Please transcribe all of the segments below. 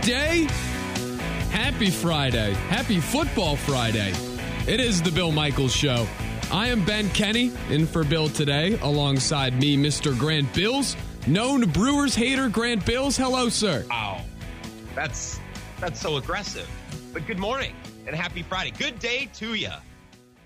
Good day. Happy Friday. Happy Football Friday. It is the Bill Michaels Show. I am Ben Kenney, in for Bill today, alongside me, Mr. Grant Bilse, known Brewers hater Grant Bilse. Hello, sir. Wow, that's that's so aggressive. But good morning and happy Friday. Good day to you.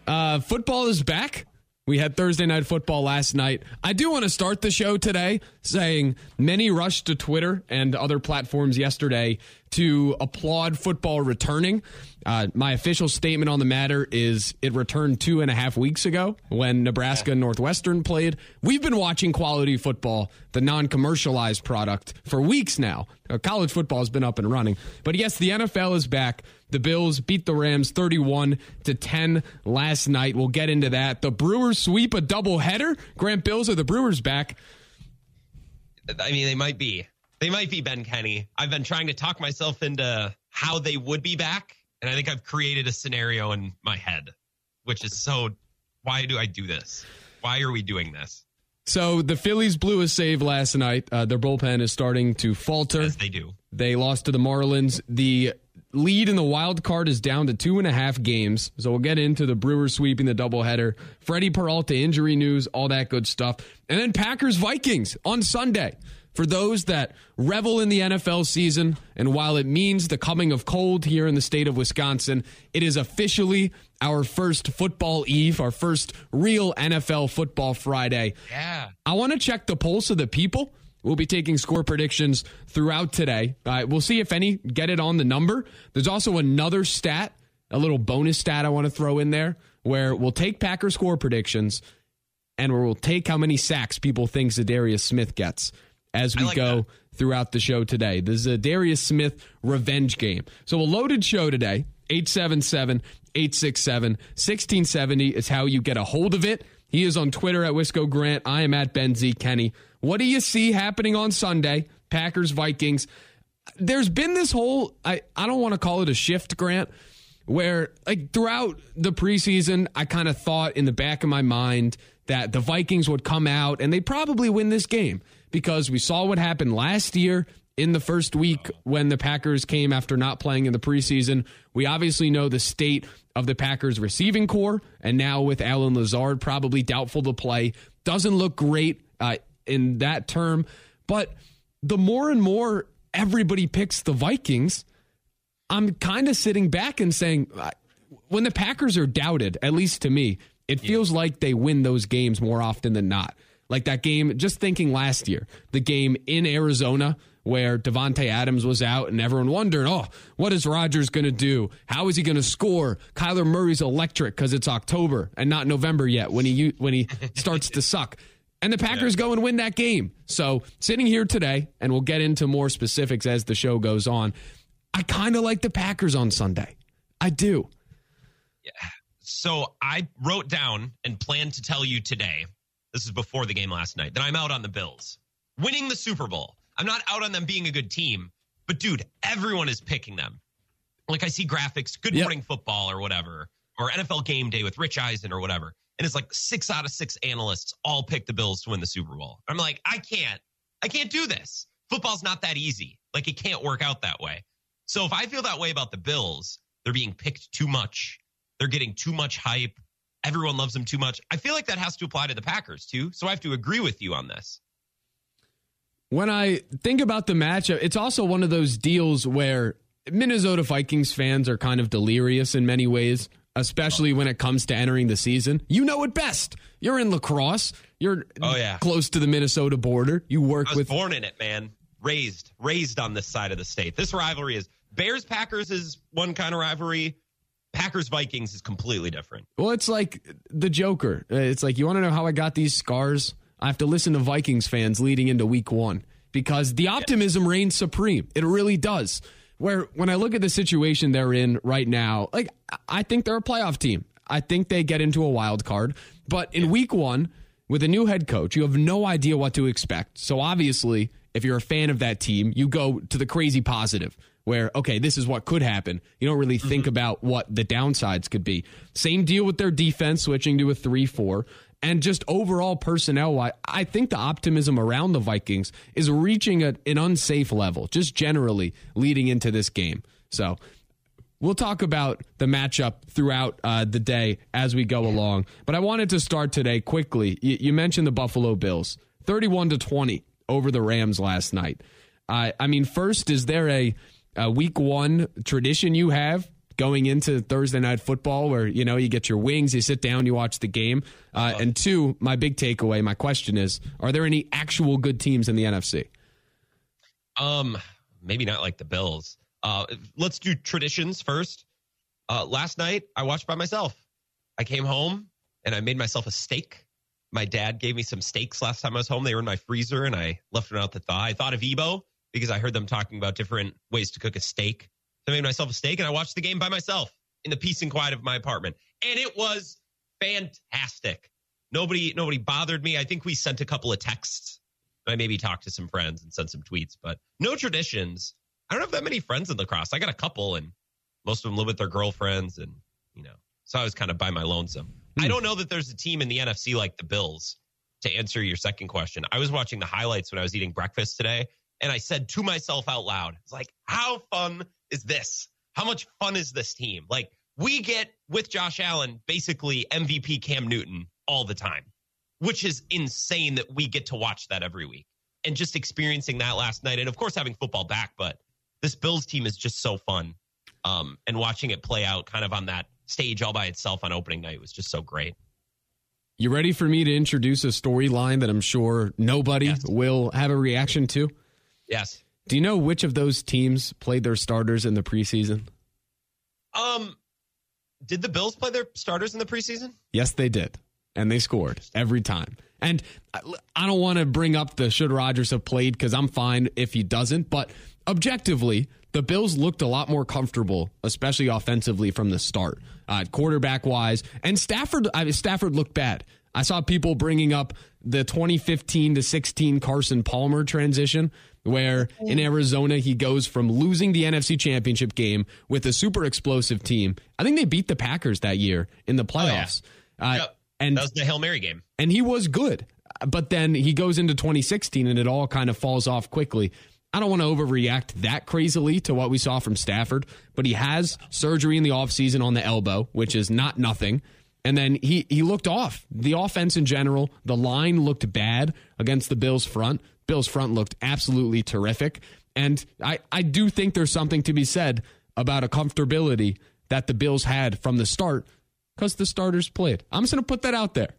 Uh, football is back. We had Thursday night football last night. I do want to start the show today saying many rushed to Twitter and other platforms yesterday to applaud football returning. Uh, my official statement on the matter is it returned two and a half weeks ago when Nebraska and Northwestern played. We've been watching quality football, the non commercialized product, for weeks now. Uh, college football has been up and running. But yes, the NFL is back. The Bills beat the Rams 31 to 10 last night. We'll get into that. The Brewers sweep a doubleheader. Grant Bilse are the Brewers back. I mean, they might be. They might be Ben Kenney. I've been trying to talk myself into how they would be back, and I think I've created a scenario in my head, which is so. Why do I do this? Why are we doing this? So the Phillies blew a save last night. Uh, their bullpen is starting to falter. As they do. They lost to the Marlins. The lead in the wild card is down to two and a half games. So we'll get into the Brewers sweeping the doubleheader, Freddie Peralta injury news, all that good stuff. And then Packers Vikings on Sunday. For those that revel in the NFL season, and while it means the coming of cold here in the state of Wisconsin, it is officially our first football eve, our first real NFL football Friday. Yeah. I want to check the pulse of the people. We'll be taking score predictions throughout today. Uh, we'll see if any get it on the number. There's also another stat, a little bonus stat I want to throw in there, where we'll take Packer score predictions and we'll take how many sacks people think Za'Darius Smith gets as we like go that. throughout the show today. This is a Darius Smith revenge game. So a loaded show today. 877 867 1670 is how you get a hold of it. He is on Twitter at Wisco Grant. I am at Ben Z. Kenney. What do you see happening on Sunday? Packers, Vikings. There's been this whole, I, I don't want to call it a shift, Grant, where like throughout the preseason, I kind of thought in the back of my mind that the Vikings would come out and they'd probably win this game because we saw what happened last year in the first week when the Packers came after not playing in the preseason. We obviously know the state of the Packers receiving corps, and now with Allen Lazard probably doubtful to play, doesn't look great uh, in that term. But the more and more everybody picks the Vikings, I'm kind of sitting back and saying, uh, when the Packers are doubted, at least to me, it feels like they win those games more often than not. Like that game, just thinking last year, the game in Arizona where Davante Adams was out and everyone wondered, oh, what is Rodgers going to do? How is he going to score? Kyler Murray's electric because it's October and not November yet when he when he starts to suck. And the Packers go and win that game. So sitting here today, and we'll get into more specifics as the show goes on. I kind of like the Packers on Sunday. I do. So I wrote down and planned to tell you today. This is before the game last night. That I'm out on the Bills winning the Super Bowl. I'm not out on them being a good team, but dude, everyone is picking them. Like I see graphics, Good Yep. Morning Football or whatever, or NFL Game Day with Rich Eisen or whatever, and it's like six out of six analysts all pick the Bills to win the Super Bowl. I'm like, I can't, I can't do this. Football's not that easy. Like it can't work out that way. So if I feel that way about the Bills, they're being picked too much. They're getting too much hype. Everyone loves them too much. I feel like that has to apply to the Packers too. So I have to agree with you on this. When I think about the matchup, it's also one of those deals where Minnesota Vikings fans are kind of delirious in many ways, especially when it comes to entering the season. You know it best. You're in La Crosse. You're Oh, yeah. close to the Minnesota border. You work I was with born in it, man. Raised, raised on this side of the state. This rivalry is Bears Packers is one kind of rivalry. Packers Vikings is completely different. Well, it's like the Joker. Uh, It's like you want to know how I got these scars. I have to listen to Vikings fans leading into Week One because the optimism reigns supreme. It really does. Where when I look at the situation they're in right now, like I think they're a playoff team. I think they get into a wild card. But in Week One, with a new head coach, you have no idea what to expect. So obviously, if you're a fan of that team, you go to the crazy positive where, okay, this is what could happen. You don't really think about what the downsides could be. Same deal with their defense, switching to a 3 4. and just overall personnel wise, I think the optimism around the Vikings is reaching a, an unsafe level, just generally leading into this game. So we'll talk about the matchup throughout uh, the day as we go along. But I wanted to start today quickly. You, you mentioned the Buffalo Bills, thirty-one to twenty over the Rams last night. Uh, I mean, first, is there a, a week one tradition you have going into Thursday night football where, you know, you get your wings, you sit down, you watch the game? Uh, and two, my big takeaway, my question is, are there any actual good teams in the NFC? Um, maybe not like the Bills. Uh, let's do traditions first. Uh, last night I watched by myself. I came home and I made myself a steak. My dad gave me some steaks last time I was home. They were in my freezer and I left them out to thaw. I thought of Ebo because I heard them talking about different ways to cook a steak. So I made myself a steak and I watched the game by myself in the peace and quiet of my apartment. And it was fantastic. Nobody nobody bothered me. I think we sent a couple of texts. I maybe talked to some friends and sent some tweets, but no traditions. I don't have that many friends in La Crosse. I got a couple and most of them live with their girlfriends and you know. So I was kind of by my lonesome. Hmm. I don't know that there's a team in the NFC like the Bills. To answer your second question, I was watching the highlights when I was eating breakfast today, and I said to myself out loud, "It's like, how fun is this? How much fun is this team? Like, we get with Josh Allen basically MVP Cam Newton all the time, which is insane that we get to watch that every week. And just experiencing that last night, and of course having football back, but this Bills team is just so fun. Um, and watching it play out kind of on that stage all by itself on opening night was just so great. You ready for me to introduce a storyline that I'm sure nobody Yes. will have a reaction to? Yes. Do you know which of those teams played their starters in the preseason? Um, did the Bills play their starters in the preseason? Yes, they did. And they scored every time. And I- don't want to bring up the should Rodgers have played because I'm fine if he doesn't. But objectively, the Bills looked a lot more comfortable, especially offensively from the start, uh, quarterback wise. And Stafford, I Stafford looked bad. I saw people bringing up the 2015 to 16 Carson Palmer transition, where in Arizona he goes from losing the NFC Championship game with a super explosive team. I think they beat the Packers that year in the playoffs. Uh, Yep. And That was the Hail Mary game. and he was good. But then he goes into 2016 and it all kind of falls off quickly. I don't want to overreact that crazily to what we saw from Stafford, but he has surgery in the offseason on the elbow, which is not nothing. And then he he looked off. The offense in general, the line looked bad against the Bills front. Bills front looked absolutely terrific. And I, I do think there's something to be said about a comfortability that the Bills had from the start because the starters played. I'm just going to put that out there.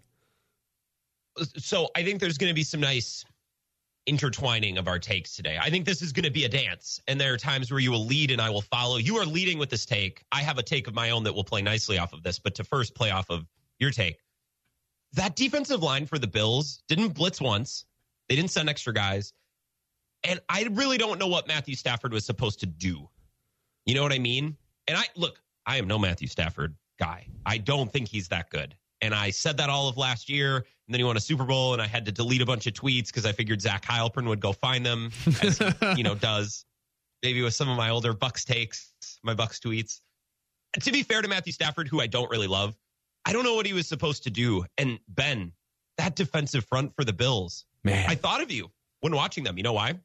so I think there's going to be some nice intertwining of our takes today. I think this is going to be a dance, and there are times where you will lead and I will follow. You are leading with this take. I have a take of my own that will play nicely off of this, but to first play off of your take. That defensive line for the Bills didn't blitz once. They didn't send extra guys. And I really don't know what Matthew Stafford was supposed to do. You know what I mean? And I look, I am no Matthew Stafford guy. I don't think he's that good. And I said that all of last year. And then he won a Super Bowl, and I had to delete a bunch of tweets because I figured Zach Heilprin would go find them, as he, you know, does. Maybe with some of my older Bucks takes, my Bucks tweets. To be fair to Matthew Stafford, who I don't really love, I don't know what he was supposed to do. And Ben, that defensive front for the Bills, Man, I thought of you when watching them. You know why?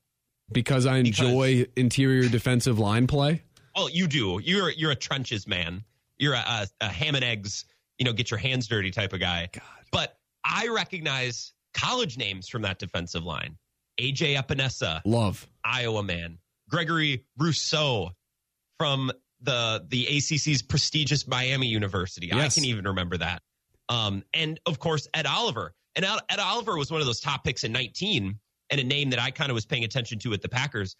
because I enjoy interior defensive line play. Well, you do. You're you're a trenches man. You're a, a, a ham and eggs. You know, get your hands dirty type of guy. God. But I recognize college names from that defensive line. AJ Epenesa, Love. Iowa man. Gregory Rousseau from the the ACC's prestigious Miami University. Yes. I can even remember that. Um, and of course Ed Oliver. And Ed Ed Oliver was one of those top picks in 19 and a name that I kind of was paying attention to at the Packers.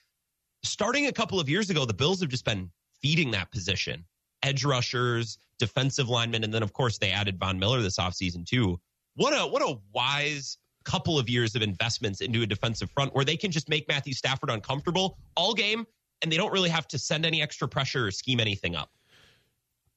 Starting a couple of years ago, the Bills have just been feeding that position. Edge rushers, defensive linemen, and then of course they added Von Miller this offseason too. What a what a wise couple of years of investments into a defensive front where they can just make Matthew Stafford uncomfortable all game and they don't really have to send any extra pressure or scheme anything up.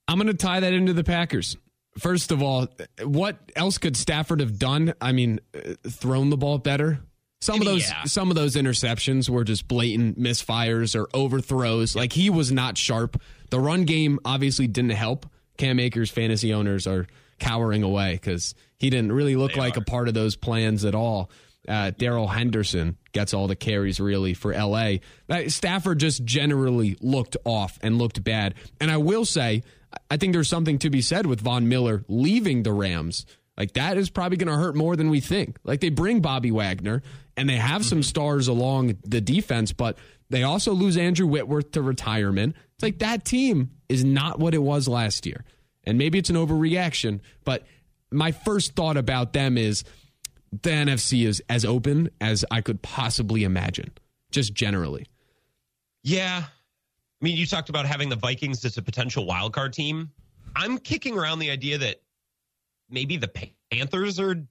I'm going to tie that into the Packers. First of all, what else could Stafford have done? I mean, uh, thrown the ball better. Some I mean, of those yeah. some of those interceptions were just blatant misfires or overthrows. Like he was not sharp. The run game obviously didn't help. Cam Akers fantasy owners are cowering away because He didn't really look they like are. a part of those plans at all. Uh, Darrell Henderson gets all the carries really for LA. Uh, Stafford just generally looked off and looked bad. And I will say, I think there's something to be said with Von Miller leaving the Rams. Like that is probably going to hurt more than we think. Like they bring Bobby Wagner and they have some mm-hmm. stars along the defense, but they also lose Andrew Whitworth to retirement. It's like that team is not what it was last year. And maybe it's an overreaction, but my first thought about them is the NFC is as open as I could possibly imagine, just generally. Yeah. I mean, you talked about having the Vikings as a potential wild card team. I'm kicking around the idea that maybe the Panthers are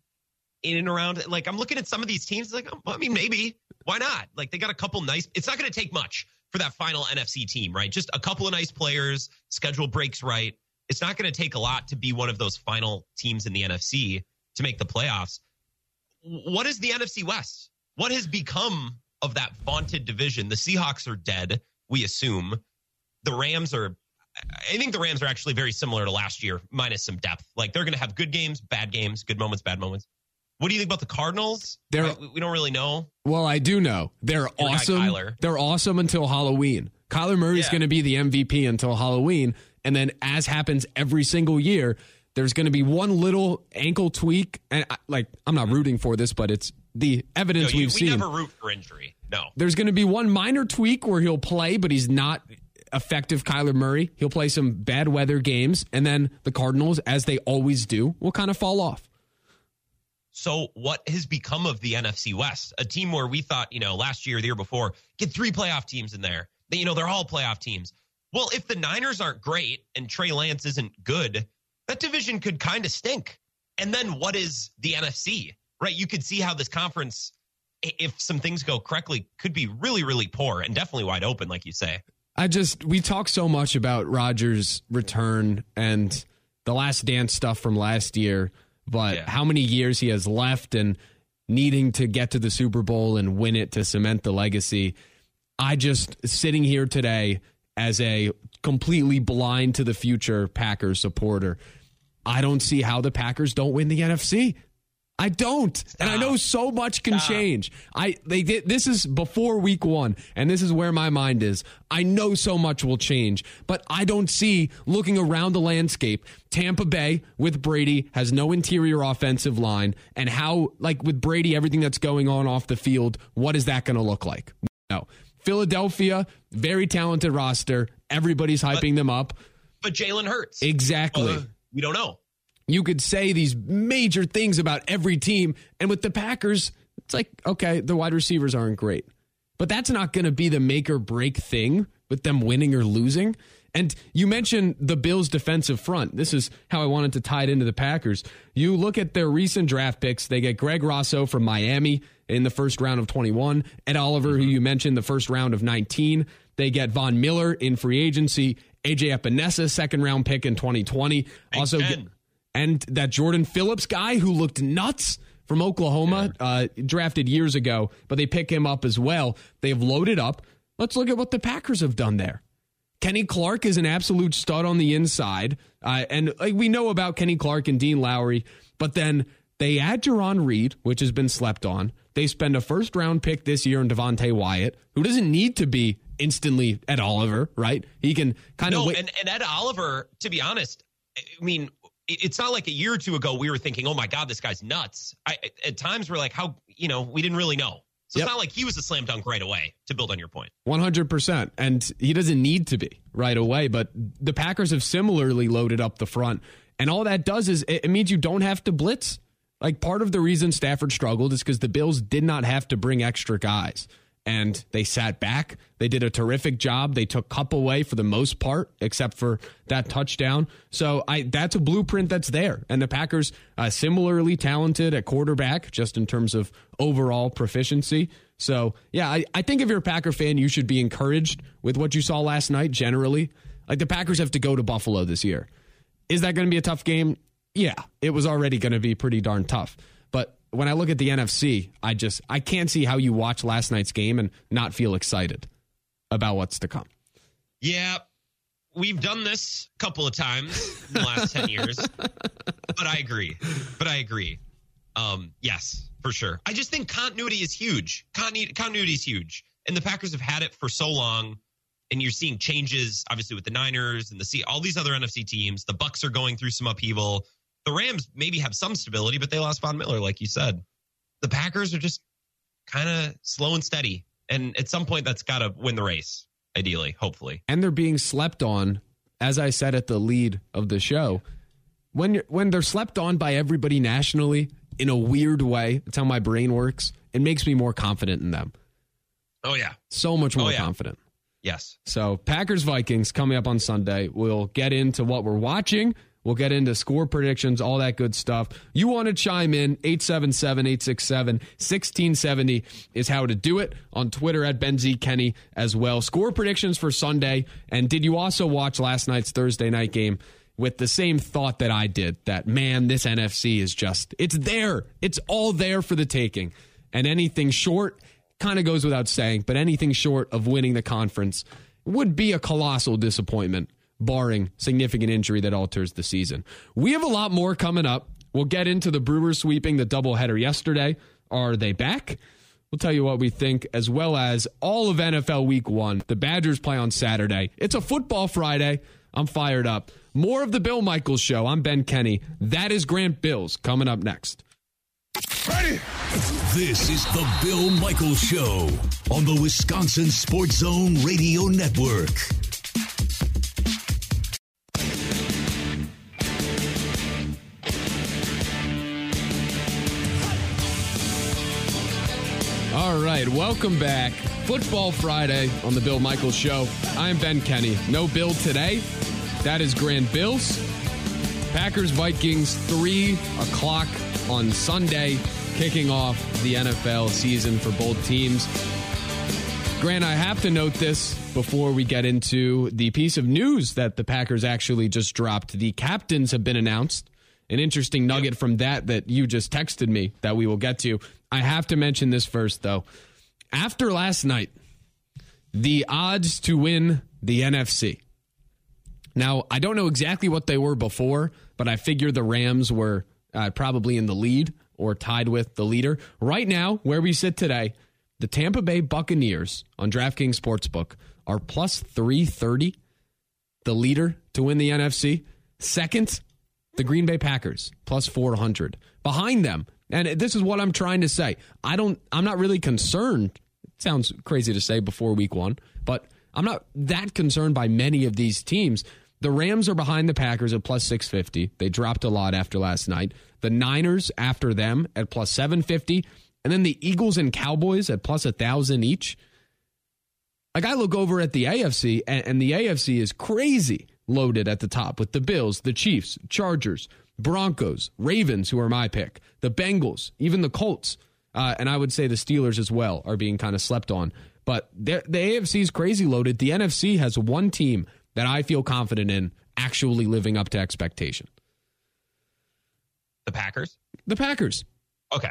in and around. Like, I'm looking at some of these teams, like, oh, I mean, maybe. Why not? Like, they got a couple nice, it's not going to take much for that final NFC team, right? Just a couple of nice players, schedule breaks right. It's not going to take a lot to be one of those final teams in the NFC to make the playoffs what is the NFC West? What has become of that vaunted division? The Seahawks are dead, we assume. The Rams are I think the Rams are actually very similar to last year, minus some depth. Like they're going to have good games, bad games, good moments, bad moments. What do you think about the Cardinals? They're, I, we don't really know. Well, I do know. They're Your awesome. They're awesome until Halloween. Kyler Murray's yeah. going to be the MVP until Halloween. And then, as happens every single year, there's going to be one little ankle tweak, and I, like I'm not rooting for this, but it's the evidence no, you, we've we seen. We never root for injury. No, there's going to be one minor tweak where he'll play, but he's not effective. Kyler Murray, he'll play some bad weather games, and then the Cardinals, as they always do, will kind of fall off. So, what has become of the NFC West? A team where we thought, you know, last year, the year before, get three playoff teams in there. You know, they're all playoff teams. Well, if the Niners aren't great and Trey Lance isn't good, that division could kind of stink. And then what is the NFC? Right? You could see how this conference, if some things go correctly, could be really, really poor and definitely wide open, like you say. I just we talk so much about Rodgers' return and the last dance stuff from last year, but yeah. how many years he has left and needing to get to the Super Bowl and win it to cement the legacy. I just sitting here today as a completely blind to the future Packers supporter. I don't see how the Packers don't win the NFC. I don't. Stop. And I know so much can Stop. change. I they did this is before week 1 and this is where my mind is. I know so much will change, but I don't see looking around the landscape Tampa Bay with Brady has no interior offensive line and how like with Brady everything that's going on off the field, what is that going to look like? No. Philadelphia, very talented roster. Everybody's hyping but, them up. But Jalen Hurts. Exactly. Uh, we don't know. You could say these major things about every team. And with the Packers, it's like, okay, the wide receivers aren't great. But that's not going to be the make or break thing with them winning or losing. And you mentioned the Bills' defensive front. This is how I wanted to tie it into the Packers. You look at their recent draft picks, they get Greg Rousseau from Miami in the first round of 21, Ed Oliver, mm-hmm. who you mentioned, the first round of 19. They get Von Miller in free agency, AJ Epenesa, second round pick in 2020. also, and that Jordan Phillips guy who looked nuts from Oklahoma, uh, drafted years ago, but they pick him up as well. They've loaded up. Let's look at what the Packers have done there. Kenny Clark is an absolute stud on the inside. Uh, and like we know about Kenny Clark and Dean Lowry, but then they add Jarran Reed, which has been slept on. They spend a first round pick this year in Devonte Wyatt, who doesn't need to be instantly Ed Oliver, right? He can kind no, of. Wait. And, and Ed Oliver, to be honest, I mean, it's not like a year or two ago we were thinking, oh my God, this guy's nuts. I, at times we're like, how, you know, we didn't really know. So yep. it's not like he was a slam dunk right away to build on your point. 100%. And he doesn't need to be right away, but the Packers have similarly loaded up the front. And all that does is it means you don't have to blitz. Like part of the reason Stafford struggled is because the Bills did not have to bring extra guys and they sat back. They did a terrific job. They took Kupp away for the most part, except for that touchdown. So I that's a blueprint that's there. And the Packers uh, similarly talented at quarterback, just in terms of overall proficiency. So yeah, I, I think if you're a Packer fan, you should be encouraged with what you saw last night. Generally, like the Packers have to go to Buffalo this year. Is that going to be a tough game? Yeah, it was already going to be pretty darn tough when I look at the NFC, I just I can't see how you watch last night's game and not feel excited about what's to come. Yeah. we've done this a couple of times in the last 10 years. But I agree. But I agree. Um, yes, for sure. I just think continuity is huge. Continuity, continuity is huge. And the Packers have had it for so long. And you're seeing changes, obviously, with the Niners and the C, all these other NFC teams. The Bucks are going through some upheaval. The Rams maybe have some stability, but they lost Von Miller, like you said. The Packers are just kind of slow and steady. And at some point, that's got to win the race, ideally, hopefully. And they're being slept on, as I said at the lead of the show. When you're, when they're slept on by everybody nationally in a weird way, that's how my brain works. It makes me more confident in them. Oh yeah, so much more oh, yeah. confident. Yes. So Packers Vikings coming up on Sunday. We'll get into what we're watching. We'll get into score predictions, all that good stuff. You want to chime in, 877 867 1670 is how to do it. On Twitter at Ben Z. Kenney as well. Score predictions for Sunday. And did you also watch last night's Thursday night game with the same thought that I did that, man, this NFC is just, it's there. It's all there for the taking. And anything short kind of goes without saying, but anything short of winning the conference would be a colossal disappointment barring significant injury that alters the season. We have a lot more coming up. We'll get into the Brewers sweeping the doubleheader yesterday. Are they back? We'll tell you what we think, as well as all of NFL Week One. The Badgers play on Saturday. It's a football Friday. I'm fired up. More of the Bill Michaels Show. I'm Ben Kenney. That is Grant Bilse coming up next. Ready? This is the Bill Michaels Show on the Wisconsin Sports Zone Radio Network. All right, welcome back. Football Friday on the Bill Michaels Show. I'm Ben Kenney. No Bill today. That is Grant Bilse. Packers Vikings, 3 o'clock on Sunday, kicking off the NFL season for both teams. Grant, I have to note this before we get into the piece of news that the Packers actually just dropped. The captains have been announced. An interesting nugget from that that you just texted me that we will get to. I have to mention this first, though. After last night, the odds to win the NFC. Now, I don't know exactly what they were before, but I figure the Rams were uh, probably in the lead or tied with the leader. Right now, where we sit today, the Tampa Bay Buccaneers on DraftKings Sportsbook are plus 330, the leader to win the NFC. Second, the Green Bay Packers plus 400. Behind them, and this is what I'm trying to say. I don't I'm not really concerned. It sounds crazy to say before week 1, but I'm not that concerned by many of these teams. The Rams are behind the Packers at plus 650. They dropped a lot after last night. The Niners after them at plus 750. And then the Eagles and Cowboys at plus 1,000 each. Like I look over at the AFC, and, and the AFC is crazy loaded at the top with the Bills, the Chiefs, Chargers, Broncos, Ravens, who are my pick, the Bengals, even the Colts, uh, and I would say the Steelers as well are being kind of slept on. But the AFC is crazy loaded. The NFC has one team that I feel confident in actually living up to expectation. The Packers? The Packers. Okay.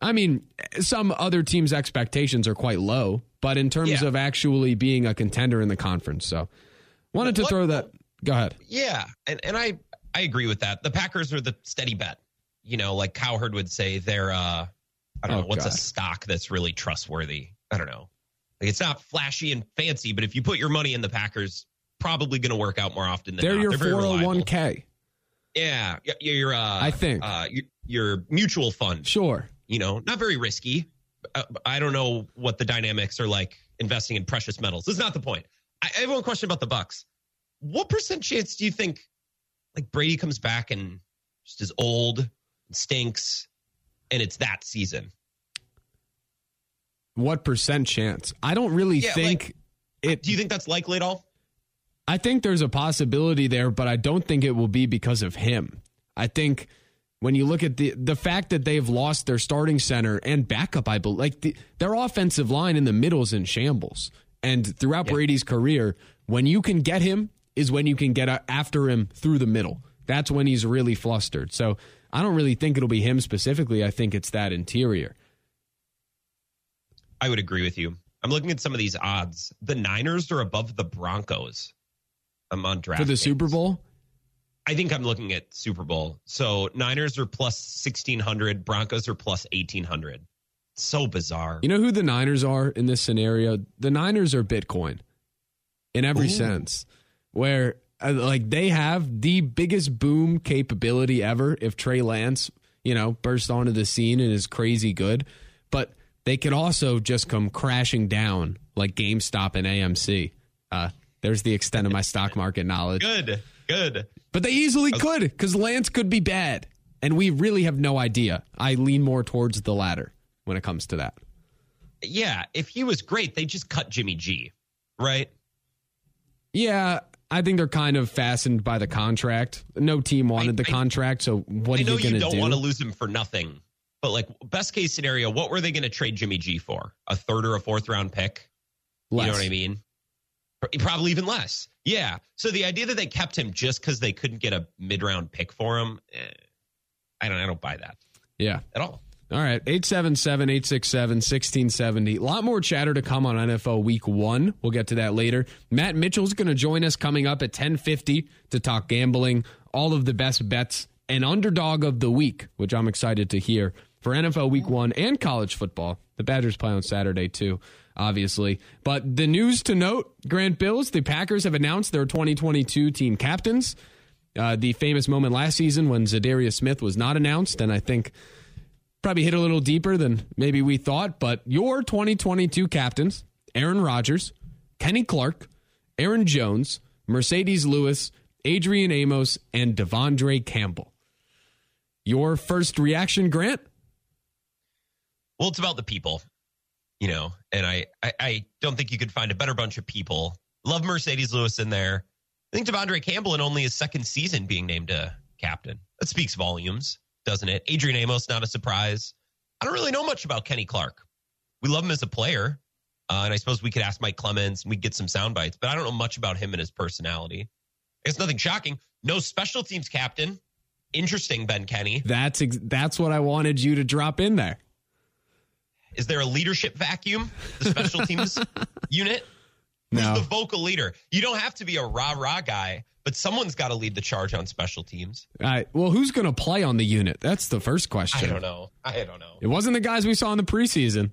I mean, some other teams' expectations are quite low, but in terms yeah. of actually being a contender in the conference. So wanted to what, throw that. Go ahead. Yeah. And, and I, I agree with that. The Packers are the steady bet. You know, like Cowherd would say, they're, uh, I don't oh, know, what's God. a stock that's really trustworthy? I don't know. Like it's not flashy and fancy, but if you put your money in the Packers, probably going to work out more often than they're not. your four hundred one k. Yeah, your uh, I think uh, your, your, mutual fund. Sure. You know, not very risky. Uh, I don't know what the dynamics are like investing in precious metals. This is not the point. I, I have one question about the Bucks. What percent chance do you think, like Brady comes back and just is old, and stinks, and it's that season? What percent chance? I don't really yeah, think like, it. Do you think that's likely at all? I think there's a possibility there, but I don't think it will be because of him. I think when you look at the the fact that they've lost their starting center and backup, I believe, like the, their offensive line in the middle is in shambles. And throughout yeah. Brady's career, when you can get him, is when you can get after him through the middle. That's when he's really flustered. So I don't really think it'll be him specifically. I think it's that interior. I would agree with you. I'm looking at some of these odds. The Niners are above the Broncos I'm on draft for the Super Bowl. I think I'm looking at Super Bowl. So Niners are plus 1600, Broncos are plus 1800. So bizarre. You know who the Niners are in this scenario? The Niners are Bitcoin in every Ooh. sense, where uh, like they have the biggest boom capability ever if Trey Lance, you know, burst onto the scene and is crazy good, but they could also just come crashing down like GameStop and AMC. Uh, there's the extent of my stock market knowledge. Good, good. But they easily could because Lance could be bad. And we really have no idea. I lean more towards the latter when it comes to that. Yeah. If he was great, they just cut Jimmy G, right? Yeah. I think they're kind of fastened by the contract. No team wanted I, the contract. So what I are you going to do? You don't want to lose him for nothing. But like best case scenario, what were they going to trade Jimmy G for? A third or a fourth round pick? Less. You know what I mean? Probably even less. Yeah. So the idea that they kept him just because they couldn't get a mid round pick for him, eh, I don't. I don't buy that. Yeah. At all. All right, 877 867 1670. A lot more chatter to come on NFL week one. We'll get to that later. Matt Mitchell's going to join us coming up at 1050 to talk gambling, all of the best bets, and underdog of the week, which I'm excited to hear for NFL week one and college football. The Badgers play on Saturday, too obviously. But the news to note Grant Bilse, the Packers have announced their 2022 team captains. Uh, the famous moment last season when Za'Darius Smith was not announced, and I think probably hit a little deeper than maybe we thought. But your 2022 captains, Aaron Rodgers, Kenny Clark, Aaron Jones, Marcedes Lewis, Adrian Amos, and De'Vondre Campbell. Your first reaction, Grant? Well, it's about the people you know, and I, I, I don't think you could find a better bunch of people. Love Marcedes Lewis in there. I think De'Vondre Campbell in only his second season being named a captain. That speaks volumes, doesn't it? Adrian Amos, not a surprise. I don't really know much about Kenny Clark. We love him as a player. Uh, and I suppose we could ask Mike Clemens and we'd get some sound bites, but I don't know much about him and his personality. It's nothing shocking. No special teams captain. Interesting, Ben Kenny. That's ex- that's what I wanted you to drop in there. Is there a leadership vacuum? The special teams unit? Who's no. the vocal leader? You don't have to be a rah rah guy, but someone's got to lead the charge on special teams. All right. Well, who's going to play on the unit? That's the first question. I don't know. I don't know. It wasn't the guys we saw in the preseason,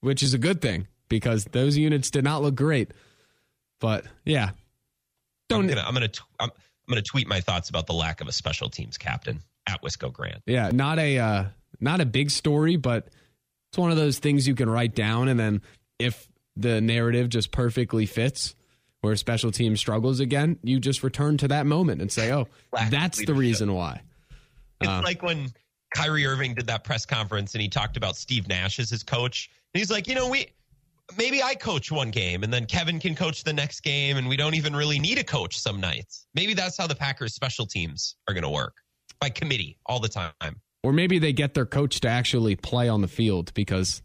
which is a good thing because those units did not look great. But yeah, don't. I'm gonna. I'm gonna, I'm, I'm gonna tweet my thoughts about the lack of a special teams captain at Wisco Grant. Yeah, not a uh, not a big story, but it's one of those things you can write down, and then if the narrative just perfectly fits, where special team struggles again, you just return to that moment and say, "Oh, that's the reason why." It's uh, like when Kyrie Irving did that press conference and he talked about Steve Nash as his coach. And he's like, you know, we maybe I coach one game and then Kevin can coach the next game, and we don't even really need a coach some nights. Maybe that's how the Packers special teams are going to work by committee all the time. Or maybe they get their coach to actually play on the field because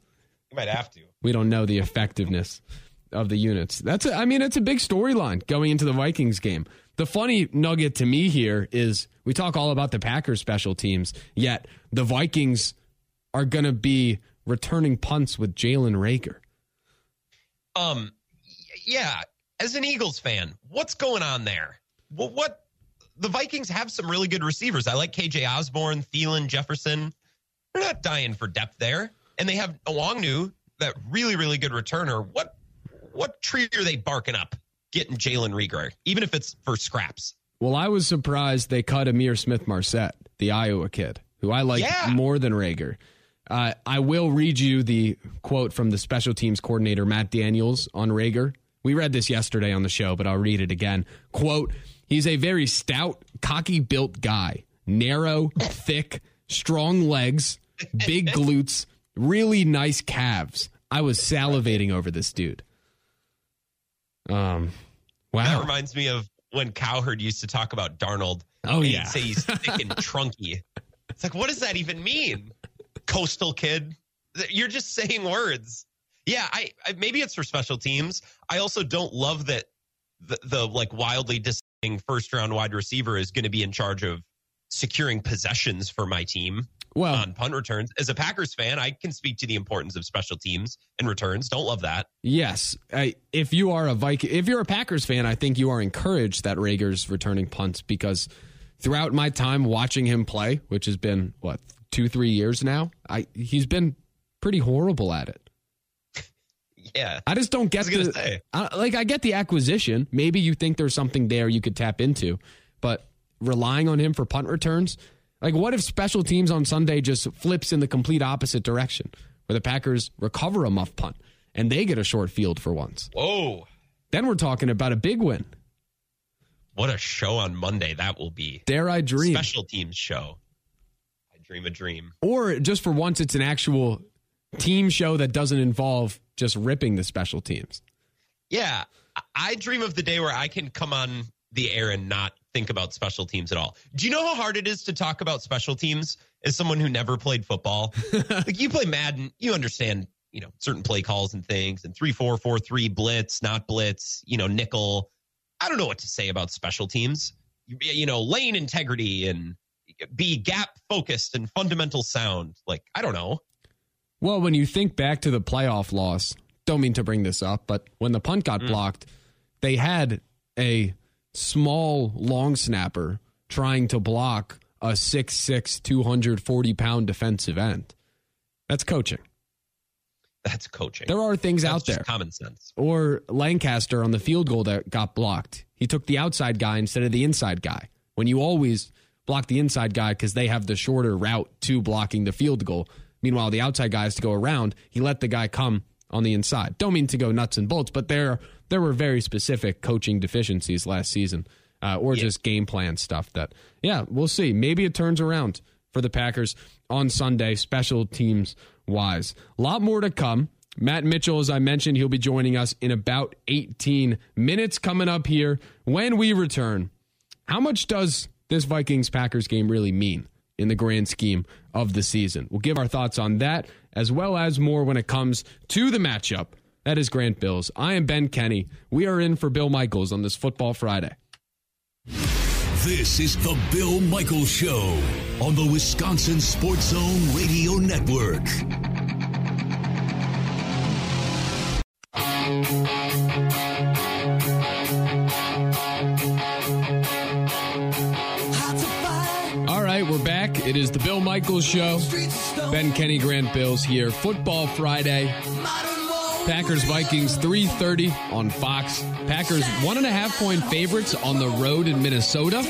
you might have to. We don't know the effectiveness of the units. That's a, I mean, it's a big storyline going into the Vikings game. The funny nugget to me here is we talk all about the Packers special teams, yet the Vikings are going to be returning punts with Jalen Reagor. Um, yeah. As an Eagles fan, what's going on there? What, what the Vikings have some really good receivers. I like KJ Osborn, Thielen, Jefferson. They're not dying for depth there. And they have Nwangwu, that really, really good returner. What what tree are they barking up getting Jalen Reagor, even if it's for scraps? Well, I was surprised they cut Ihmir Smith-Marsette, the Iowa kid, who I like yeah. more than Reagor. Uh, I will read you the quote from the special teams coordinator, Matt Daniels, on Reagor. We read this yesterday on the show, but I'll read it again. Quote, He's a very stout, cocky built guy. Narrow, thick, strong legs, big glutes, really nice calves. I was salivating over this dude. Um, wow. That reminds me of when Cowherd used to talk about Darnold. Oh yeah, say he's thick and trunky. It's like, what does that even mean? Coastal kid. You're just saying words. Yeah, I, I maybe it's for special teams. I also don't love that the, the like wildly dissing first round wide receiver is going to be in charge of securing possessions for my team. Well- on punt returns. As a Packers fan, I can speak to the importance of special teams and returns. Don't love that. Yes, I, if you are a Viking, if you're a Packers fan, I think you are encouraged that Reagor's returning punts because throughout my time watching him play, which has been what two, three years now, I he's been pretty horrible at it. Yeah. I just don't get I the say. I, like. I get the acquisition. Maybe you think there's something there you could tap into, but relying on him for punt returns, like what if special teams on Sunday just flips in the complete opposite direction, where the Packers recover a muff punt and they get a short field for once? Whoa. Then we're talking about a big win. What a show on Monday that will be. Dare I dream? Special teams show. I dream a dream. Or just for once, it's an actual team show that doesn't involve just ripping the special teams. Yeah. I- I dream of the day where I can come on the air and not think about special teams at all. Do you know how hard it is to talk about special teams as someone who never played football? like you play Madden, you understand, you know, certain play calls and things and three, four, four, three, blitz, not blitz, you know, nickel. I don't know what to say about special teams. You, you know, lane integrity and be gap focused and fundamental sound. Like, I don't know. Well, when you think back to the playoff loss, don't mean to bring this up, but when the punt got mm. blocked, they had a small long snapper trying to block a 6'6, 240 pound defensive end. That's coaching. That's coaching. There are things That's out just there. common sense. or Lancaster on the field goal that got blocked. He took the outside guy instead of the inside guy. When you always block the inside guy because they have the shorter route to blocking the field goal. Meanwhile, the outside guy has to go around. He let the guy come on the inside. Don't mean to go nuts and bolts, but there there were very specific coaching deficiencies last season, uh, or just game plan stuff. That yeah, we'll see. Maybe it turns around for the Packers on Sunday, special teams wise. A lot more to come. Matt Mitchell, as I mentioned, he'll be joining us in about 18 minutes coming up here when we return. How much does this Vikings Packers game really mean in the grand scheme of the season? We'll give our thoughts on that as well as more when it comes to the matchup. That is Grant Bilse. I am Ben Kenney. We are in for Bill Michaels on this Football Friday. This is the Bill Michaels Show on the Wisconsin Sports Zone Radio Network. All right, we're back. It is the Bill Michaels Show. Ben Kenney Grant Bilse here. Football Friday. Packers Vikings 3:30 on Fox. Packers one and a half point favorites on the road in Minnesota.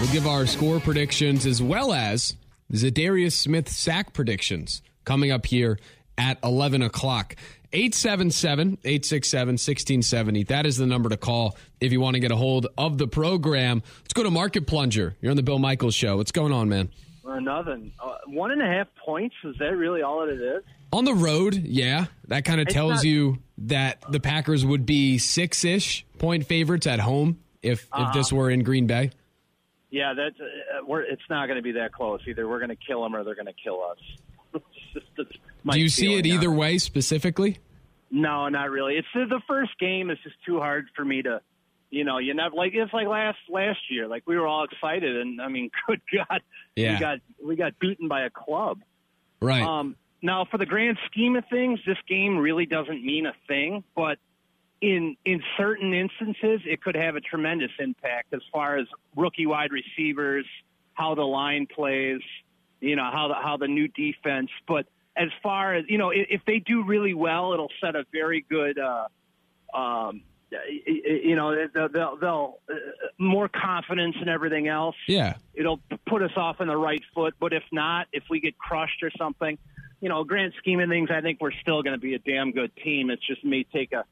We'll give our score predictions as well as Za'Darius Smith sack predictions coming up here at 11 o'clock. 877 867 1670. That is the number to call if you want to get a hold of the program. Let's go to Market Plunger. You're on the Bill Michaels Show. What's going on, man? Nothing. Uh, one and a half points. Is that really all it is? On the road, yeah, that kind of tells not- you that the Packers would be six ish point favorites at home if if this Uh-huh. were in Green Bay. Yeah, that's. Uh, we're, it's not going to be that close. Either we're going to kill them or they're going to kill us. It's just- it's Do you see it either way specifically? No, not really. It's the, the first game It's just too hard for me to, you know, you never like it's like last last year. Like we were all excited, and I mean, good God, Yeah. we got we got beaten by a club. Right. Um, now, for the grand scheme of things, this game really doesn't mean a thing, but in in certain instances, it could have a tremendous impact as far as rookie wide receivers, how the line plays, you know, how the how the new defense. But as far as you know, if, if they do really well, it'll set a very good. Uh, um, you know, they'll, they'll, they'll uh, more confidence and everything else yeah. it'll put us off on the right foot. But if not, if we get crushed or something, you know, grand scheme of things, I think we're still going to be a damn good team. It's just may take a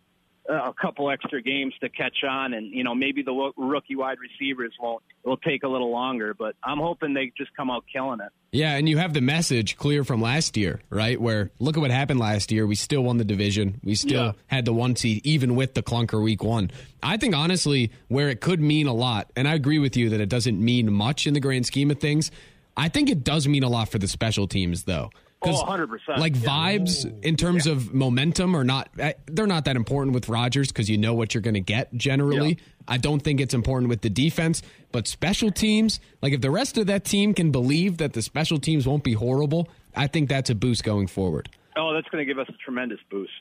a couple extra games to catch on, and you know, maybe the rookie wide receivers won't. Will take a little longer, but I'm hoping they just come out killing it. Yeah, and you have the message clear from last year, right? Where look at what happened last year. We still won the division. We still Yeah. had the one seed, even with the clunker week one. I think honestly, where it could mean a lot, and I agree with you that it doesn't mean much in the grand scheme of things. I think it does mean a lot for the special teams, though, Oh, 100%. Like Yeah. vibes in terms of momentum are not eh, they're not that important with Rodgers because you know what you're going to get generally. I don't think it's important with the defense, but special teams, like if the rest of that team can believe that the special teams won't be horrible, I think that's a boost going forward. Oh, that's going to give us a tremendous boost.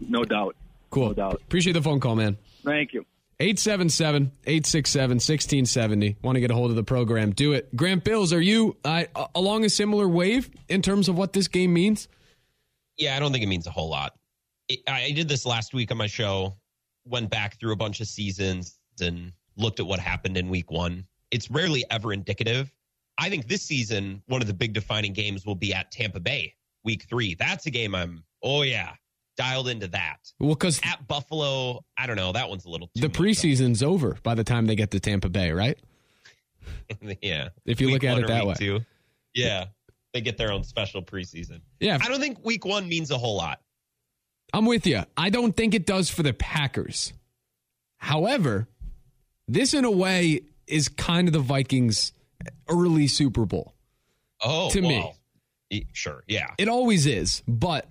No doubt. Cool. No doubt. Appreciate the phone call, man. Thank you. 877 867 1670. Want to get a hold of the program? Do it. Grant Bilse, are you uh, along a similar wave in terms of what this game means? Yeah, I don't think it means a whole lot. It, I did this last week on my show, went back through a bunch of seasons and looked at what happened in week one. It's rarely ever indicative. I think this season, one of the big defining games will be at Tampa Bay, week three. That's a game I'm, oh, yeah, dialed into that. Well, because At Buffalo, I don't know. That one's a little too the preseason's over by the time they get to Tampa Bay, right? yeah. If you Week look at it that way. Two. Yeah. They get their own special preseason. Yeah, I don't think week one means a whole lot. I'm with you. I don't think it does for the Packers. However, this in a way is kind of the Vikings' early Super Bowl. Oh, To me. well, y- sure. Yeah. It always is. But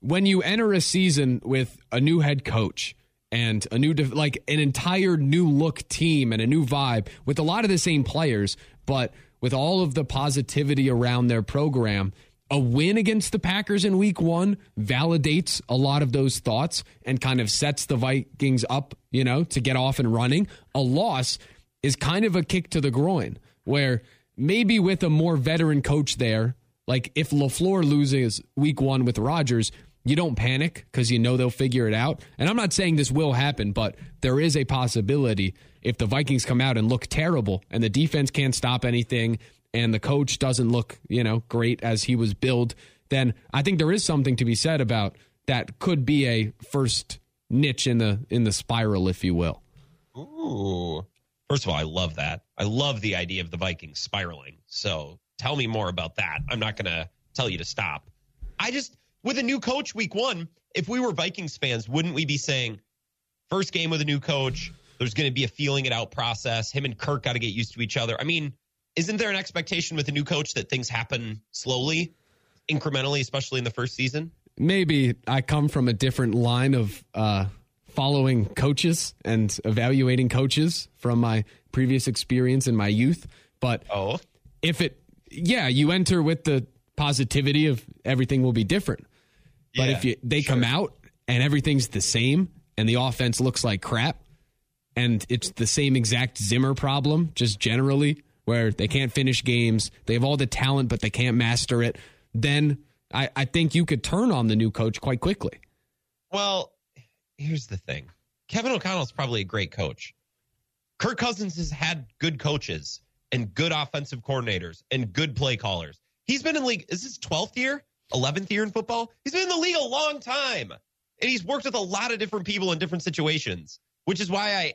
when you enter a season with a new head coach and a new, like an entire new look team and a new vibe with a lot of the same players, but with all of the positivity around their program, a win against the Packers in week one validates a lot of those thoughts and kind of sets the Vikings up, you know, to get off and running. A loss is kind of a kick to the groin where maybe with a more veteran coach there, like if LaFleur loses week one with Rodgers, you don't panic because you know they'll figure it out. And I'm not saying this will happen, but there is a possibility if the Vikings come out and look terrible and the defense can't stop anything and the coach doesn't look, you know, great as he was billed, then I think there is something to be said about that could be a first niche in the in the spiral, if you will. Ooh. First of all, I love that. I love the idea of the Vikings spiraling. So tell me more about that. I'm not to tell you to stop. I just, with a new coach week one, if we were Vikings fans, wouldn't we be saying, first game with a new coach, there's going to be a feeling it out process. Him and Kirk got to get used to each other. I mean, isn't there an expectation with a new coach that things happen slowly, incrementally, especially in the first season? maybe I come from a different line of uh, following coaches and evaluating coaches from my previous experience in my youth. But Oh, if it, yeah, you enter with the positivity of everything will be different. But Yeah, if you, they come out and everything's the same and the offense looks like crap and it's the same exact Zimmer problem, just generally, where they can't finish games, they have all the talent, but they can't master it, then I, I think you could turn on the new coach quite quickly. Well, here's the thing Kevin O'Connell's probably a great coach. Kirk Cousins has had good coaches and good offensive coordinators and good play callers. He's been in league, is this 12th year, 11th year in football? He's been in the league a long time. And he's worked with a lot of different people in different situations, which is why I.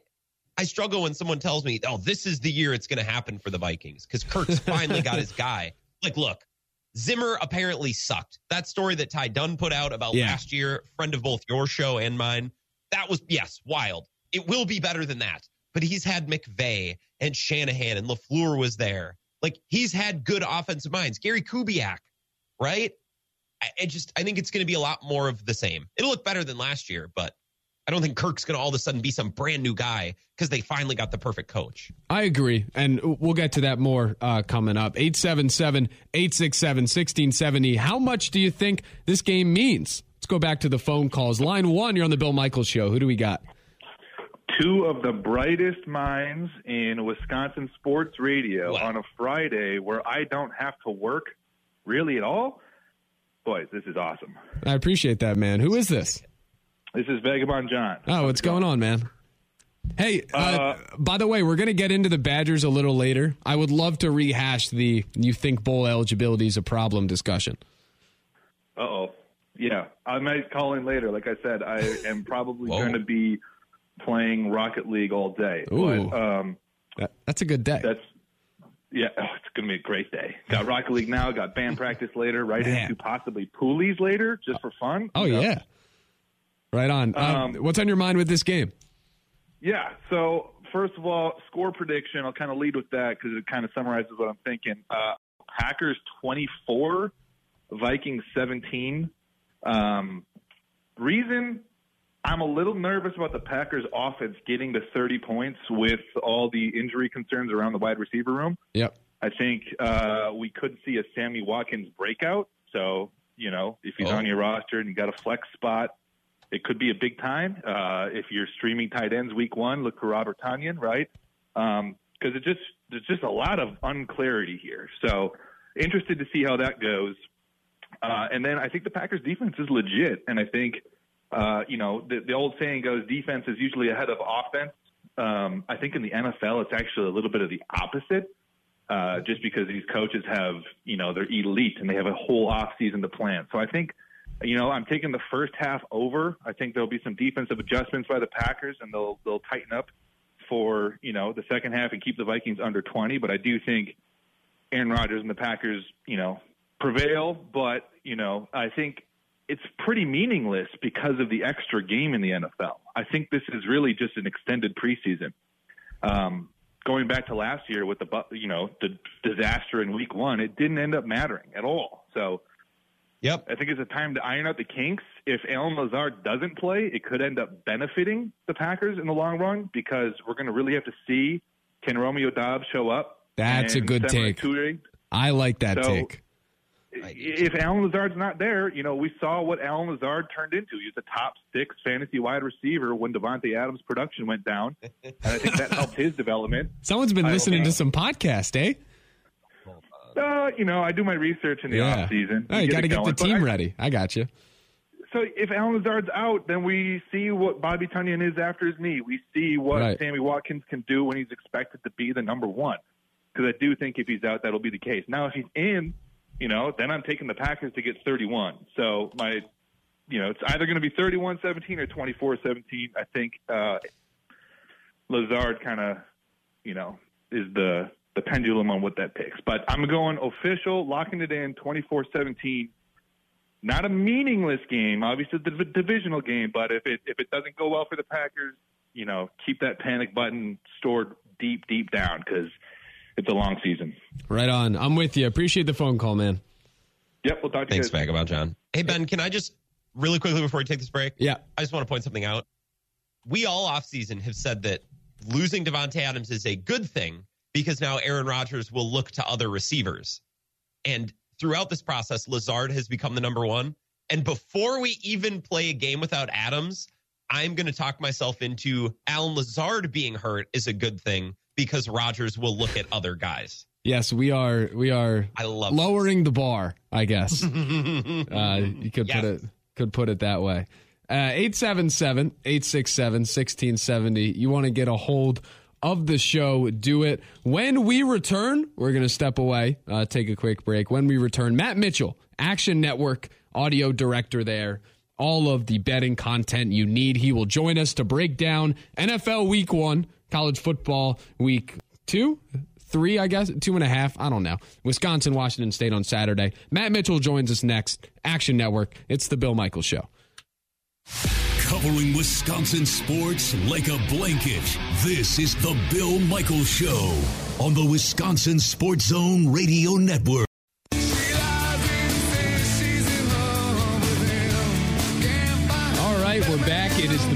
I struggle when someone tells me, "Oh, this is the year it's going to happen for the Vikings," because Kirk's finally got his guy. Like, look, Zimmer apparently sucked. That story that Ty Dunne put out about Yeah. last year, friend of both your show and mine, that was, yes, wild. It will be better than that. But he's had McVay and Shanahan and LaFleur was there. Like, he's had good offensive minds. Gary Kubiak, right? I, I just, I think it's going to be a lot more of the same. It'll look better than last year, but I don't think Kirk's going to all of a sudden be some brand new guy because they finally got the perfect coach. I agree. And we'll get to that more uh, coming up. 877 867 1670. How much do you think this game means? Let's go back to the phone calls. Line one, you're on the Bill Michaels show. Who do we got? two of the brightest minds in Wisconsin sports radio Wow. on a Friday where I don't have to work really at all. Boys, this is awesome. I appreciate that, man. Who is this? This is Vagabond John. Oh, what's going on, man? Hey, uh, Uh, by the way, we're going to get into the Badgers a little later. I would love to rehash the you think bowl eligibility is a problem discussion. Uh oh. Yeah, I might call in later. Like I said, I am probably going to be playing Rocket League all day. Ooh. But um, That, that's a good day. that's yeah, oh, it's going to be a great day. Got Rocket League now. Got band practice later. Right Man. into possibly poolies later, just for fun. oh, yeah. Right on. Uh, Um, what's on your mind with this game? Yeah. So first of all, score prediction. I'll kind of lead with that because it kind of summarizes what I'm thinking. Uh, Packers 24, Vikings 17. Um, reason I'm a little nervous about the Packers offense getting to 30 points with all the injury concerns around the wide receiver room. Yep. I think uh, we could see a Sammy Watkins breakout. So, you know, if he's Oh. on your roster and you got a flex spot, it could be a big time. Uh, if you're streaming tight ends week one, look for Robert Tonyan, right? Because it just there's just a lot of unclarity here. So, interested to see how that goes. Uh, and then I think the Packers defense is legit, and I think uh, you know the, the old saying goes, defense is usually ahead of offense. Um, I think in the NFL, it's actually a little bit of the opposite uh, just because these coaches have, you know, they're elite and they have a whole off season to plan. So I think, you know, I'm taking the first half over. I think there'll be some defensive adjustments by the Packers and they'll they'll tighten up for you know the second half and keep the Vikings under 20. But I do think Aaron Rodgers and the Packers, you know, prevail. But you know, I think it's pretty meaningless because of the extra game in the NFL. I think this is really just an extended preseason. Um, going back to last year with the you know the disaster in Week One, it didn't end up mattering at all. So Yep. I think it's a time to iron out the kinks. If Allen Lazard doesn't play, it could end up benefiting the Packers in the long run because we're going to really have to see can Romeo Doubs show up. That's a good take. Toure I like that So- take. If Allen Lazard's not there, you know, we saw what Allen Lazard turned into. He was a top six fantasy wide receiver when Davante Adams' production went down. And I think that helped his development. Someone's been I listening to some podcast, eh? Uh, you know, I do my research in the yeah. off season. Oh, you got to get the team I- ready. I got you. So if Allen Lazard's out, then we see what Bobby Tonyan is after his knee. We see what Right. Sammy Watkins can do when he's expected to be the number one. Because I do think if he's out, that'll be the case. Now, if he's in, you know, then I'm taking the Packers to get 31. So my, you know, it's either going to be 31-17 or 24-17. I think uh, Lazard kind of, you know, is the the pendulum on what that picks. But I'm going official, locking it in, 24-17 not a meaningless game, obviously the divisional game, but if it if it doesn't go well for the Packers, you know, keep that panic button stored deep deep down because it's a long season. Right on. I'm with you. Appreciate the phone call, man. Yep, we'll talk to Thanks, you. guys. Mag, about John. Hey, Ben, can I just really quickly before we take this break? Yeah. I just want to point something out. We all offseason have said that losing Davante Adams is a good thing because now Aaron Rodgers will look to other receivers. And throughout this process, Lazard has become the number one. And before we even play a game without Adams, I'm going to talk myself into Allen Lazard being hurt is a good thing because Rodgers will look at other guys. Yes, we are. We are I love lowering the bar. I guess uh, you could Yes. put it could put it that way. Uh, 877-867-1670. You want to get a hold of the show, do it. When we return, we're going to step away, uh, take a quick break. When we return, Matt Mitchell, Action Network audio director there. All of the betting content you need. He will join us to break down NFL week one, college football week two, three, I guess, two and a half. I don't know. Wisconsin, Washington State on Saturday. Matt Mitchell joins us next. Action Network. It's the Bill Michaels Show. Covering Wisconsin sports like a blanket. This is the Bill Michaels Show on the Wisconsin Sports Zone Radio Network.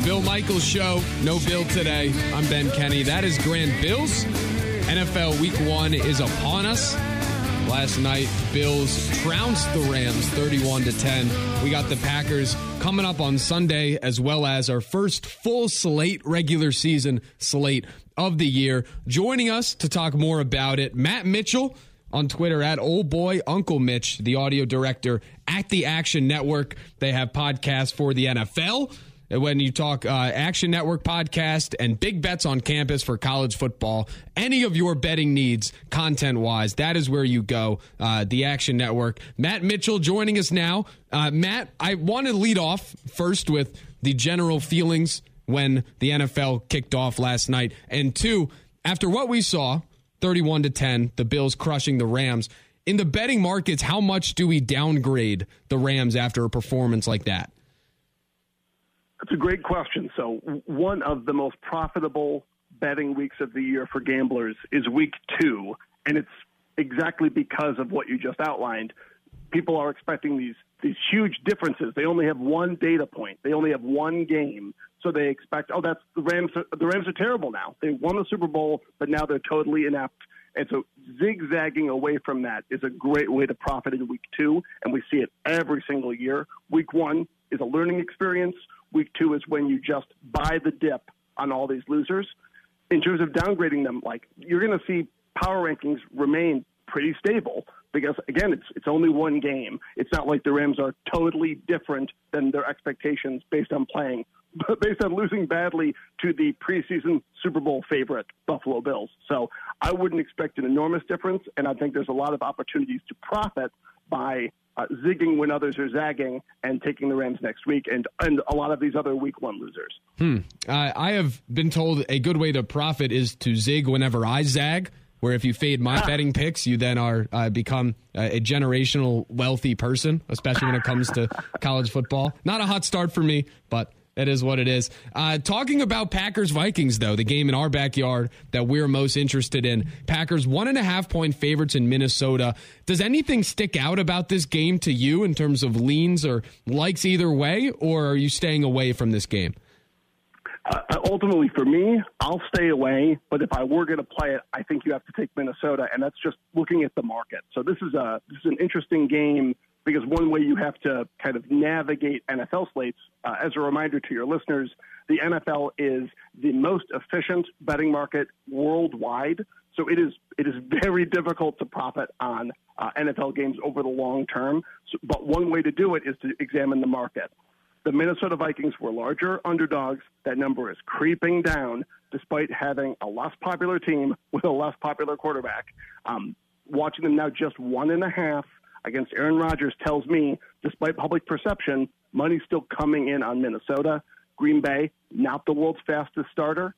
Bill Michaels Show. No Bill today. I'm Ben Kenney. That is Grant Bilse. NFL Week One is upon us. Last night, Bills trounced the Rams 31 to 10. We got the Packers coming up on Sunday, as well as our first full slate regular season slate of the year. Joining us to talk more about it, Matt Mitchell on Twitter at Old Boy Uncle Mitch, the audio director at the Action Network. They have podcasts for the NFL. When you talk uh, Action Network podcast and big bets on campus for college football, any of your betting needs, content wise, that is where you go. Uh, the Action Network. Matt Mitchell joining us now. Uh, Matt, I want to lead off first with the general feelings when the NFL kicked off last night, and two, after what we saw 31 to 10, the Bills crushing the Rams. In the betting markets, how much do we downgrade the Rams after a performance like that? That's a great question. So, one of the most profitable betting weeks of the year for gamblers is week two, and it's exactly because of what you just outlined. people are expecting these these huge differences. They only have one data point. They only have one game, so they expect, oh, that's the Rams. Are, the Rams are terrible now. They won the Super Bowl, but now they're totally inept. And so zigzagging away from that is a great way to profit in week two, and we see it every single year. Week one is a learning experience. Week two is when you just buy the dip on all these losers. In terms of downgrading them, like you're going to see power rankings remain pretty stable because again, it's it's only one game. It's not like the Rams are totally different than their expectations based on playing, but based on losing badly to the preseason Super Bowl favorite Buffalo Bills. So I wouldn't expect an enormous difference, and I think there's a lot of opportunities to profit by uh, zigging when others are zagging and taking the Rams next week, and and a lot of these other Week One losers. Hmm. Uh, I have been told a good way to profit is to zig whenever I zag where if you fade my betting picks, you then are uh, become a generational wealthy person, especially when it comes to college football. Not a hot start for me, but it is what it is. Uh, talking about Packers Vikings, though, the game in our backyard that we're most interested in. Packers one and a half point favorites in Minnesota. Does anything stick out about this game to you in terms of leans or likes either way, or are you staying away from this game? Uh, ultimately, for me, I'll stay away. But if I were going to play it, I think you have to take Minnesota, and that's just looking at the market. So this is a this is an interesting game because one way you have to kind of navigate NFL slates. Uh, as a reminder to your listeners, the NFL is the most efficient betting market worldwide. So it is it is very difficult to profit on uh, NFL games over the long term. So, but one way to do it is to examine the market. The Minnesota Vikings were larger underdogs. That number is creeping down despite having a less popular team with a less popular quarterback. Um, watching them now just one and a half against Aaron Rodgers tells me, despite public perception, money's still coming in on Minnesota. Green Bay, not the world's fastest starter.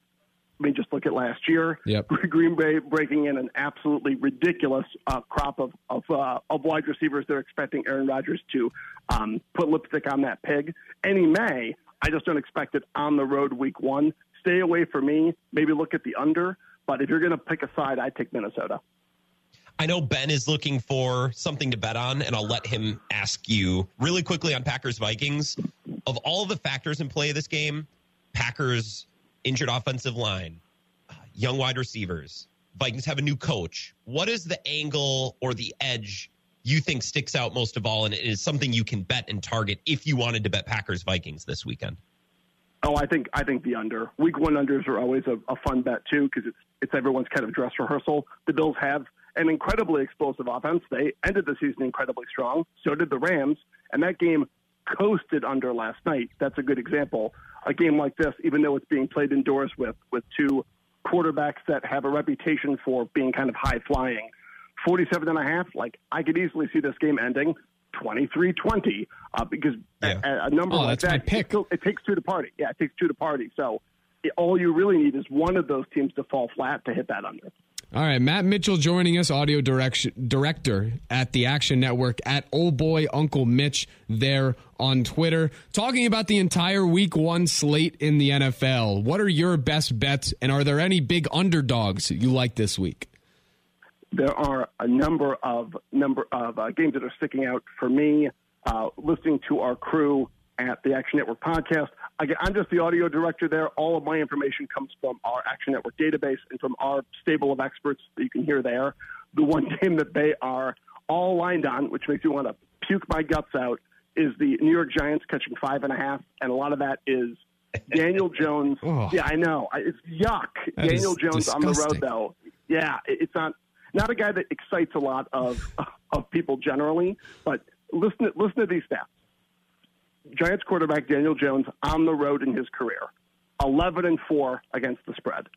I mean, just look at last year. Yep. Green Bay breaking in an absolutely ridiculous uh, crop of of, uh, of wide receivers. They're expecting Aaron Rodgers to um, put lipstick on that pig, and he may. I just don't expect it on the road week one. Stay away from me. Maybe look at the under. But if you're going to pick a side, I'd take Minnesota. I know Ben is looking for something to bet on, and I'll let him ask you really quickly on Packers Vikings. Of all the factors in play of this game, Packers injured offensive line, young wide receivers. Vikings have a new coach. What is the angle or the edge you think sticks out most of all and it is something you can bet and target if you wanted to bet Packers Vikings this weekend? Oh, I think I think the under. Week one unders are always a, a fun bet too because it's it's everyone's kind of dress rehearsal. The Bills have an incredibly explosive offense. They ended the season incredibly strong. So did the Rams, and that game coasted under last night. That's a good example a game like this, even though it's being played indoors with with two quarterbacks that have a reputation for being kind of high flying. 47 and a half, like I could easily see this game ending 23-20 uh, because yeah. a, a, number oh, like that, it, still, it, takes two to party. Yeah, it takes two to party. So it, all you really need is one of those teams to fall flat to hit that under. All right, Matt Mitchell joining us, audio direction, director at the Action Network at Old Boy Uncle Mitch there on Twitter, talking about the entire Week One slate in the NFL. What are your best bets, and are there any big underdogs you like this week? There are a number of number of uh, games that are sticking out for me. Uh, listening to our crew at the Action Network podcast. Again, I'm just the audio director there. All of my information comes from our Action Network database and from our stable of experts that you can hear there. The one game that they are all lined on, which makes me want to puke my guts out, is the New York Giants catching five and a half, and a lot of that is Daniel Jones. oh, yeah, I know. It's yuck. Daniel Jones disgusting. on the road, though. Yeah, it's not not a guy that excites a lot of of people generally, but listen listen to these stats. Giants quarterback Daniel Jones on the road in his career, 11 and 4 against the spread.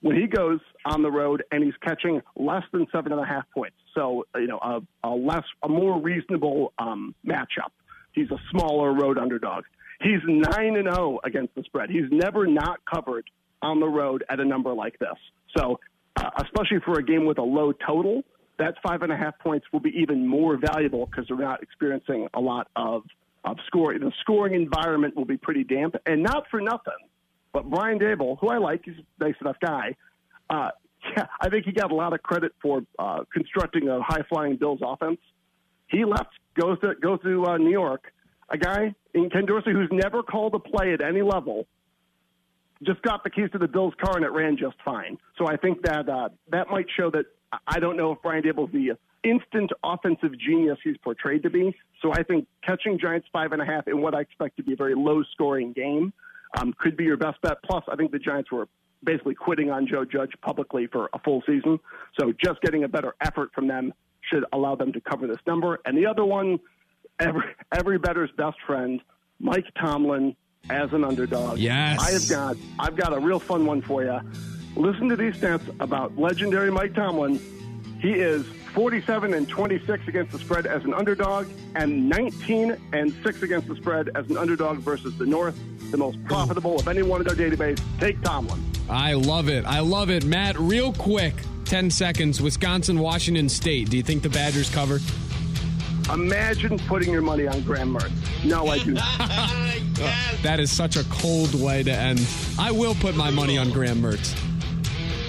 When he goes on the road and he's catching less than seven and a half points, so you know a, a less, a more reasonable um, matchup. He's a smaller road underdog. He's nine and zero against the spread. He's never not covered on the road at a number like this. So, uh, especially for a game with a low total, that five and a half points will be even more valuable because they're not experiencing a lot of of scoring. The scoring environment will be pretty damp, and not for nothing. But Brian Daboll, who I like, he's a nice enough guy. Uh, yeah, I think he got a lot of credit for uh, constructing a high flying Bills offense. He left, goes to goes to uh, New York. A guy in Ken Dorsey who's never called a play at any level just got the keys to the Bills' car and it ran just fine. So I think that uh, that might show that I don't know if Brian Daboll's the instant offensive genius he's portrayed to be. So I think catching Giants five and a half in what I expect to be a very low scoring game um, could be your best bet. Plus, I think the Giants were basically quitting on Joe Judge publicly for a full season. So just getting a better effort from them should allow them to cover this number. And the other one, every every bettor's best friend, Mike Tomlin as an underdog. Yes. I have got I've got a real fun one for you. Listen to these stats about legendary Mike Tomlin. He is 47 and 26 against the spread as an underdog, and 19 and 6 against the spread as an underdog versus the North. The most profitable of anyone in our database. Take Tomlin. I love it. I love it. Matt, real quick, 10 seconds. Wisconsin, Washington State. Do you think the Badgers cover? Imagine putting your money on Graham Mertz. No, I do not. yes. That is such a cold way to end. I will put my money on Graham Mertz.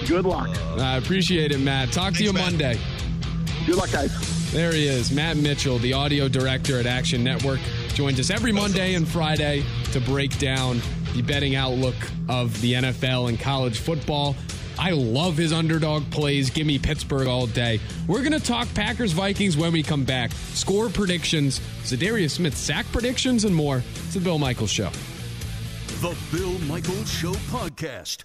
Good luck. I appreciate it, Matt. Talk to you Matt. Monday. Good luck, guys. There he is, Matt Mitchell, the audio director at Action Network, joins us every Monday and Friday to break down the betting outlook of the NFL and college football. I love his underdog plays. Give me Pittsburgh all day. We're going to talk Packers Vikings when we come back. Score predictions, Za'Darius Smith sack predictions, and more. It's the Bill Michaels Show. The Bill Michaels Show podcast.